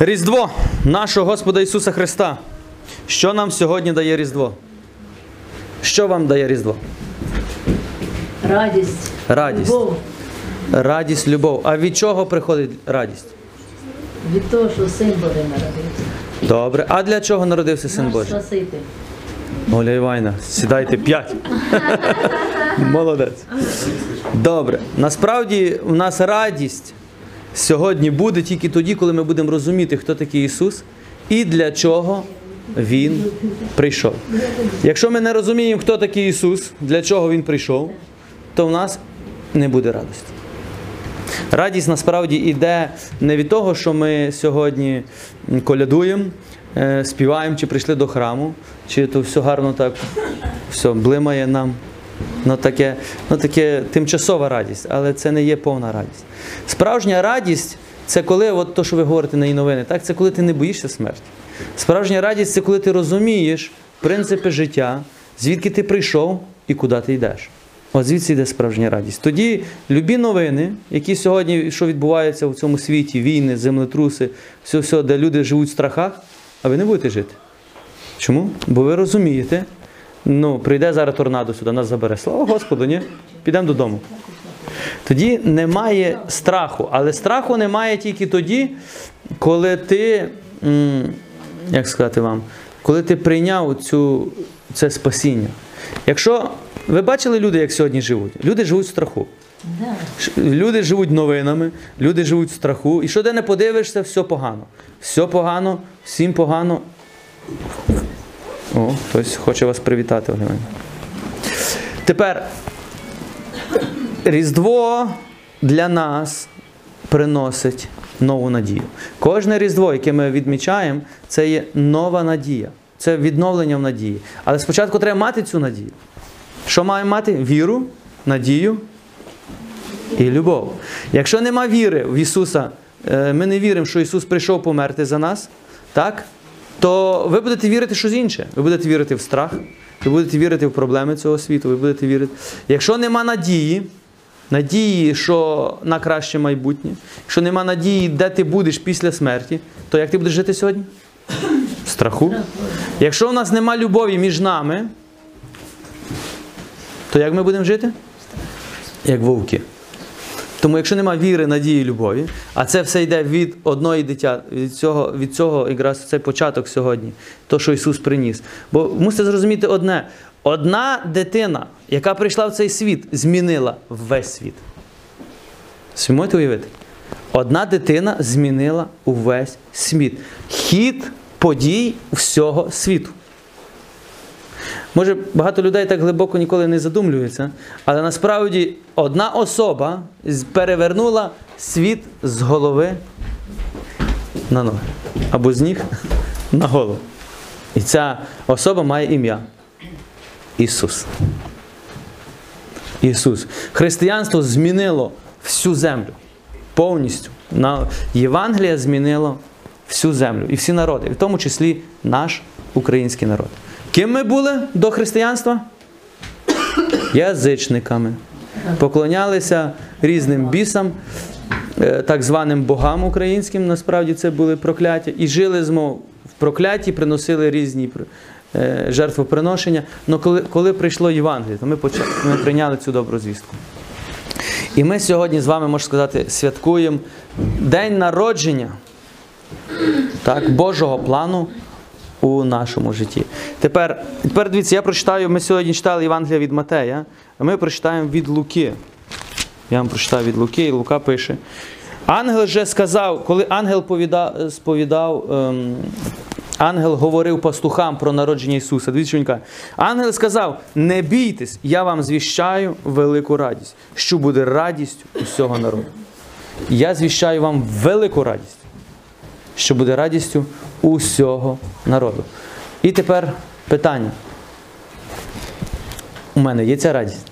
Різдво нашого Господа Ісуса Христа. Що нам сьогодні дає Різдво? Що вам дає Різдво? Радість. Радість. Любов. Радість, любов. А від чого приходить радість? Від того, що син Божий народився. Добре. А для чого народився Син Наш Божий? Спаситель. Оля Івайна, сідайте п'ять. Молодець. Добре. Насправді у нас радість сьогодні буде тільки тоді, коли ми будемо розуміти, хто такий Ісус і для чого Він прийшов. Якщо ми не розуміємо, хто такий Ісус, для чого Він прийшов, то в нас не буде радості. Радість насправді йде не від того, що ми сьогодні колядуємо, е, співаємо чи прийшли до храму, чи то все гарно так все блимає нам. Ну таке, ну таке тимчасова радість, але це не є повна радість. Справжня радість це коли, от то, що ви говорите на її новини, так, це коли ти не боїшся смерті. Справжня радість це коли ти розумієш принципи життя, звідки ти прийшов і куди ти йдеш. От звідси йде справжня радість. Тоді любі новини, які сьогодні, що відбуваються в цьому світі, війни, землетруси, все, все, де люди живуть в страхах, а ви не будете жити. Чому? Бо ви розумієте, ну, прийде зараз торнадо сюди, нас забере. Слава Господу, ні? Підемо додому. Тоді немає страху. Але страху немає тільки тоді, коли ти, як сказати вам, коли ти прийняв цю, це спасіння. Якщо ви бачили люди, як сьогодні живуть? Люди живуть в страху. Люди живуть новинами, люди живуть в страху. І що де не подивишся, все погано. Все погано, всім погано. О, хтось хоче вас привітати, Ольга. Тепер Різдво для нас приносить нову надію. Кожне Різдво, яке ми відмічаємо, це є нова надія. Це відновлення в надії. Але спочатку треба мати цю надію. Що маємо мати? Віру, надію і любов. Якщо нема віри в Ісуса, е, ми не віримо, що Ісус прийшов померти за нас, так? То ви будете вірити щось інше. Ви будете вірити в страх, ви будете вірити в проблеми цього світу, ви будете вірити. Якщо нема надії, надії, що на краще майбутнє, якщо нема надії, де ти будеш після смерті, то як ти будеш жити сьогодні? В страху. Якщо в нас нема любові між нами, то як ми будемо жити? Як вовки. Тому якщо нема віри, надії, любові, а це все йде від одної дитя, від цього, від цього якраз цей початок сьогодні, то, що Ісус приніс. Бо мусите зрозуміти одне: одна дитина, яка прийшла в цей світ, змінила весь світ. Можете уявити? Одна дитина змінила увесь світ. Хід подій всього світу. Може, багато людей так глибоко ніколи не задумлюються, але насправді одна особа перевернула світ з голови на ноги або з ніг на голову. І ця особа має ім'я Ісус. Ісус. Християнство змінило всю землю повністю. Євангелія змінило всю землю і всі народи, в тому числі наш український народ. Ким ми були до християнства? Язичниками. Поклонялися різним бісам, е, так званим богам українським, насправді це були прокляття, і жили змов в прокляті, приносили різні е, жертвоприношення. Але коли, коли прийшло Євангеліє, то ми, почали, ми прийняли цю добру звістку. І ми сьогодні з вами, можна сказати, святкуємо день народження так, Божого плану у нашому житті. Тепер, тепер дивіться, я прочитаю, ми сьогодні читали Євангелія від Матея, а ми прочитаємо від Луки. Я вам прочитаю від Луки, і Лука пише. Ангел же сказав, коли ангел повіда- сповідав, ем, ангел говорив пастухам про народження Ісуса. Дивіться, що він каже. Ангел сказав: не бійтесь, я вам звіщаю велику радість, що буде радістю усього народу. Я звіщаю вам велику радість що буде радістю усього народу. І тепер питання. У мене є ця радість?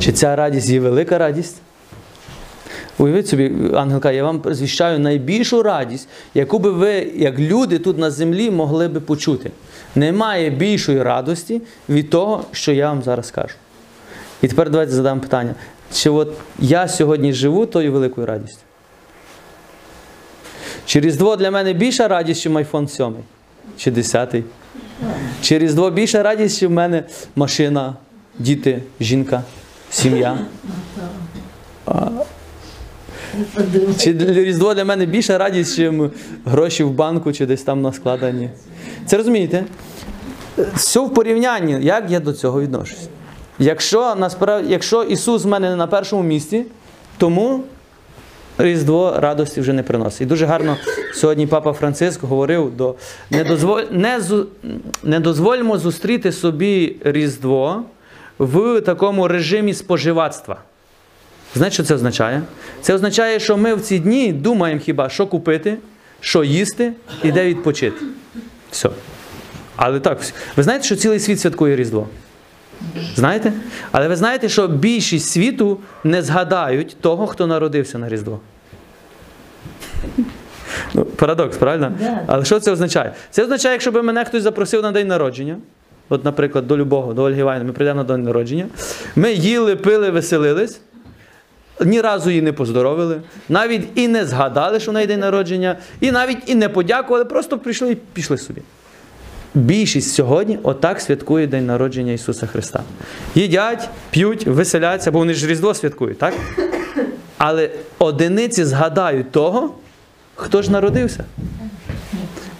Чи ця радість є велика радість? Уявіть собі, ангел каже, я вам звіщаю найбільшу радість, яку би ви, як люди тут на землі, могли би почути. Немає більшої радості від того, що я вам зараз кажу. І тепер давайте задам питання. Чи от я сьогодні живу тою великою радістю? Чи Різдво для мене більша радість, ніж iPhone 7? Чи 10? Чи Різдво більша радість, ніж в мене машина, діти, жінка, сім'я? Чи Різдво для мене більша радість, ніж гроші в банку чи десь там на складанні? Це розумієте? Все в порівнянні, як я до цього відношусь. Якщо, насправді, якщо Ісус в мене не на першому місці, тому Різдво радості вже не приносить. І дуже гарно сьогодні Папа Франциск говорив до не, дозволь, не, не дозвольмо зустріти собі Різдво в такому режимі споживацтва. Знаєте, що це означає? Це означає, що ми в ці дні думаємо хіба, що купити, що їсти і де відпочити. Все. Але так, ви знаєте, що цілий світ святкує Різдво? Знаєте? Але ви знаєте, що більшість світу не згадають того, хто народився на Різдво. Ну, парадокс, правильно? Да. Але що це означає? Це означає, якщо б мене хтось запросив на день народження, от, наприклад, до любого, до Ольги Іванівни, ми прийдемо на день народження, ми їли, пили, веселились, ні разу її не поздоровили, навіть і не згадали, що в неї день народження, і навіть і не подякували, просто прийшли і пішли собі. Більшість сьогодні отак святкує День народження Ісуса Христа. Їдять, п'ють, веселяться, бо вони ж Різдво святкують, так? Але одиниці згадають того, хто ж народився.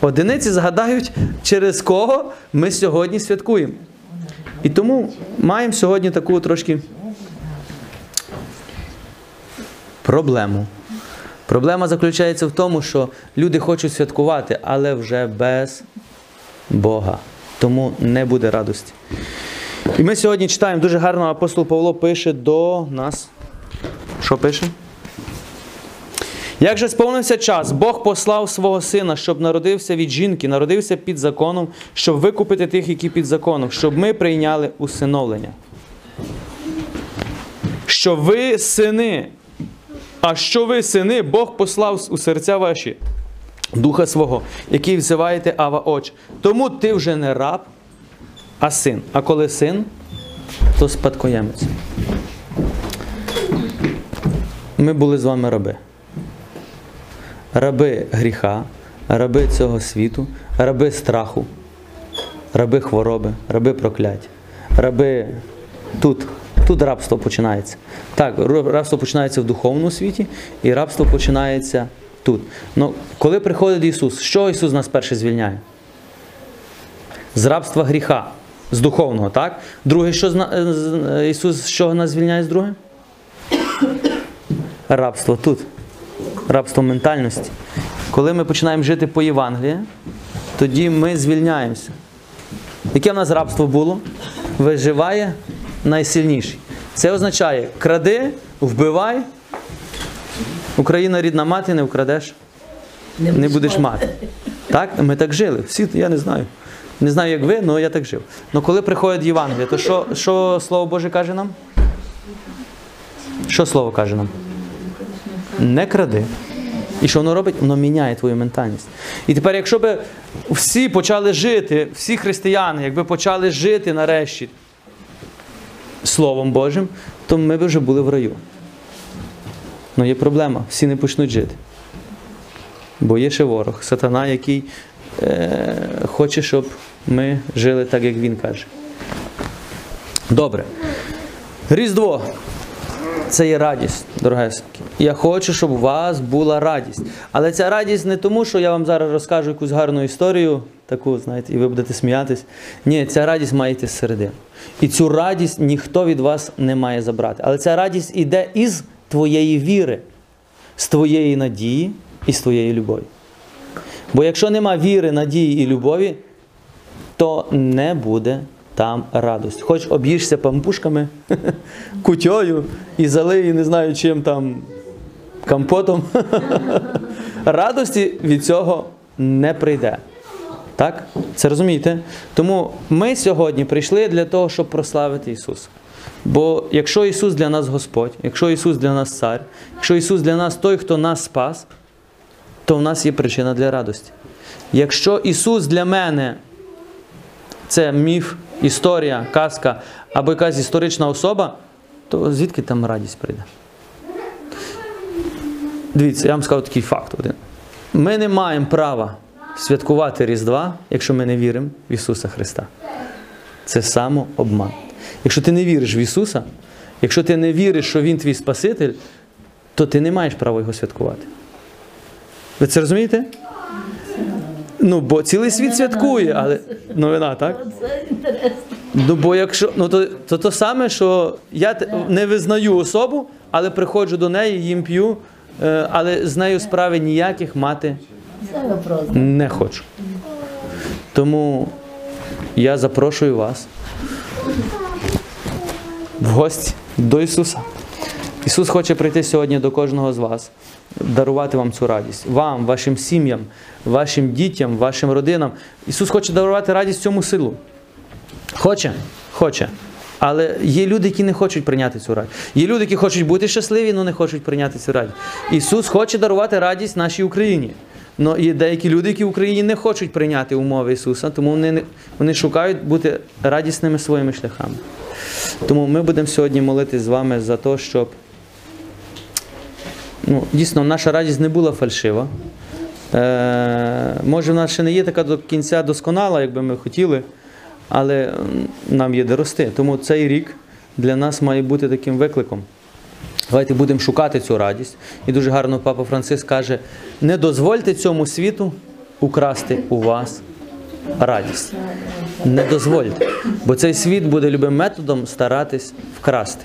Одиниці згадають, через кого ми сьогодні святкуємо. І тому маємо сьогодні таку трошки проблему. Проблема заключається в тому, що люди хочуть святкувати, але вже без Бога. Тому не буде радості. І ми сьогодні читаємо дуже гарно апостол Павло пише до нас. Що пише? Як же сповнився час, Бог послав свого сина, щоб народився від жінки, народився під законом, щоб викупити тих, які під законом, щоб ми прийняли усиновлення. Що ви сини, а що ви сини, Бог послав у серця ваші. Духа свого, який взиваєте Ава Оч. Тому ти вже не раб, а син. А коли син, то спадкоємець. Ми були з вами раби. Раби гріха, раби цього світу, раби страху, раби хвороби, раби прокляття, раби тут. Тут рабство починається. Так, рабство починається в духовному світі, і рабство починається тут. Ну, коли приходить Ісус, що Ісус нас перше звільняє? З рабства гріха, з духовного, так? Друге, що зна- Ісус з чого нас звільняє з друге? Рабство тут. Рабство ментальності. Коли ми починаємо жити по Євангелії, тоді ми звільняємося. Яке в нас рабство було? Виживає найсильніший. Це означає кради, вбивай. Україна рідна мати, не вкрадеш, не будеш мати. Так? Ми так жили. Всі, я не знаю. Не знаю, як ви, але я так жив. Але коли приходить Євангелія, то що, що Слово Боже каже нам? Що Слово каже нам? Не кради. І що воно робить? Воно міняє твою ментальність. І тепер, якщо б всі почали жити, всі християни, якби почали жити нарешті Словом Божим, то ми б вже були в раю. Ну є проблема, всі не почнуть жити. Бо є ще ворог, сатана, який е, хоче, щоб ми жили так, як він каже. Добре. Різдво. Це є радість, дорогесенькі. Я хочу, щоб у вас була радість. Але ця радість не тому, що я вам зараз розкажу якусь гарну історію, таку, знаєте, і ви будете сміятись. Ні, ця радість має йти. І цю радість ніхто від вас не має забрати. Але ця радість іде із твоєї віри, з твоєї надії і з твоєї любові. Бо якщо нема віри, надії і любові, то не буде там радость. Хоч об'їшся пампушками, кутьою і залиї, не знаю чим там компотом. Радості від цього не прийде. Так? Це розумієте? Тому ми сьогодні прийшли для того, щоб прославити Ісуса. Бо якщо Ісус для нас Господь, якщо Ісус для нас Цар, якщо Ісус для нас той, хто нас спас, то в нас є причина для радості. Якщо Ісус для мене це міф, історія, казка або якась історична особа, то звідки там радість прийде? Дивіться, я вам скажу такий факт один. Ми не маємо права святкувати Різдва, якщо ми не віримо в Ісуса Христа. Це самообман. Якщо ти не віриш в Ісуса, якщо ти не віриш, що Він твій Спаситель, то ти не маєш права його святкувати. Ви це розумієте? Ну, бо цілий світ святкує, але новина, так? Ну, бо якщо ну то, то то саме, що я не визнаю особу, але приходжу до неї, їм п'ю, але з нею справи ніяких мати не хочу. Тому я запрошую вас в гості до Ісуса. Ісус хоче прийти сьогодні до кожного з вас, дарувати вам цю радість. Вам, вашим сім'ям, вашим дітям, вашим родинам. Ісус хоче дарувати радість цьому силу. Хоче? Хоче. Але є люди, які не хочуть прийняти цю радість. Є люди, які хочуть бути щасливі, але не хочуть прийняти цю радість. Ісус хоче дарувати радість нашій Україні. Но є деякі люди, які в Україні не хочуть прийняти умови Ісуса, тому вони, вони шукають бути радісними своїми шляхами. Тому ми будемо сьогодні молитись з вами за те, щоб ну, дійсно наша радість не була фальшива. Е, може, в нас ще не є така до кінця досконала, як би ми хотіли, але нам є де рости. Тому цей рік для нас має бути таким викликом. Давайте будемо шукати цю радість. І дуже гарно папа Франциск каже: не дозвольте цьому світу украсти у вас радість. Не дозвольте. Бо цей світ буде любим методом старатись вкрасти.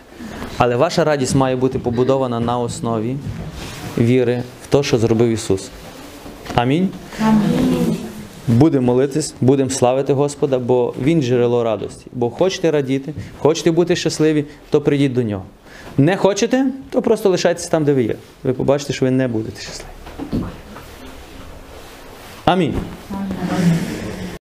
Але ваша радість має бути побудована на основі віри в те, що зробив Ісус. Амінь. Будемо молитись, будемо славити Господа, бо Він джерело радості. Бо хочете радіти, хочете бути щасливі, то прийдіть до нього. Не хочете, то просто лишайтеся там, де ви є. Ви побачите, що ви не будете щасливі. Амінь.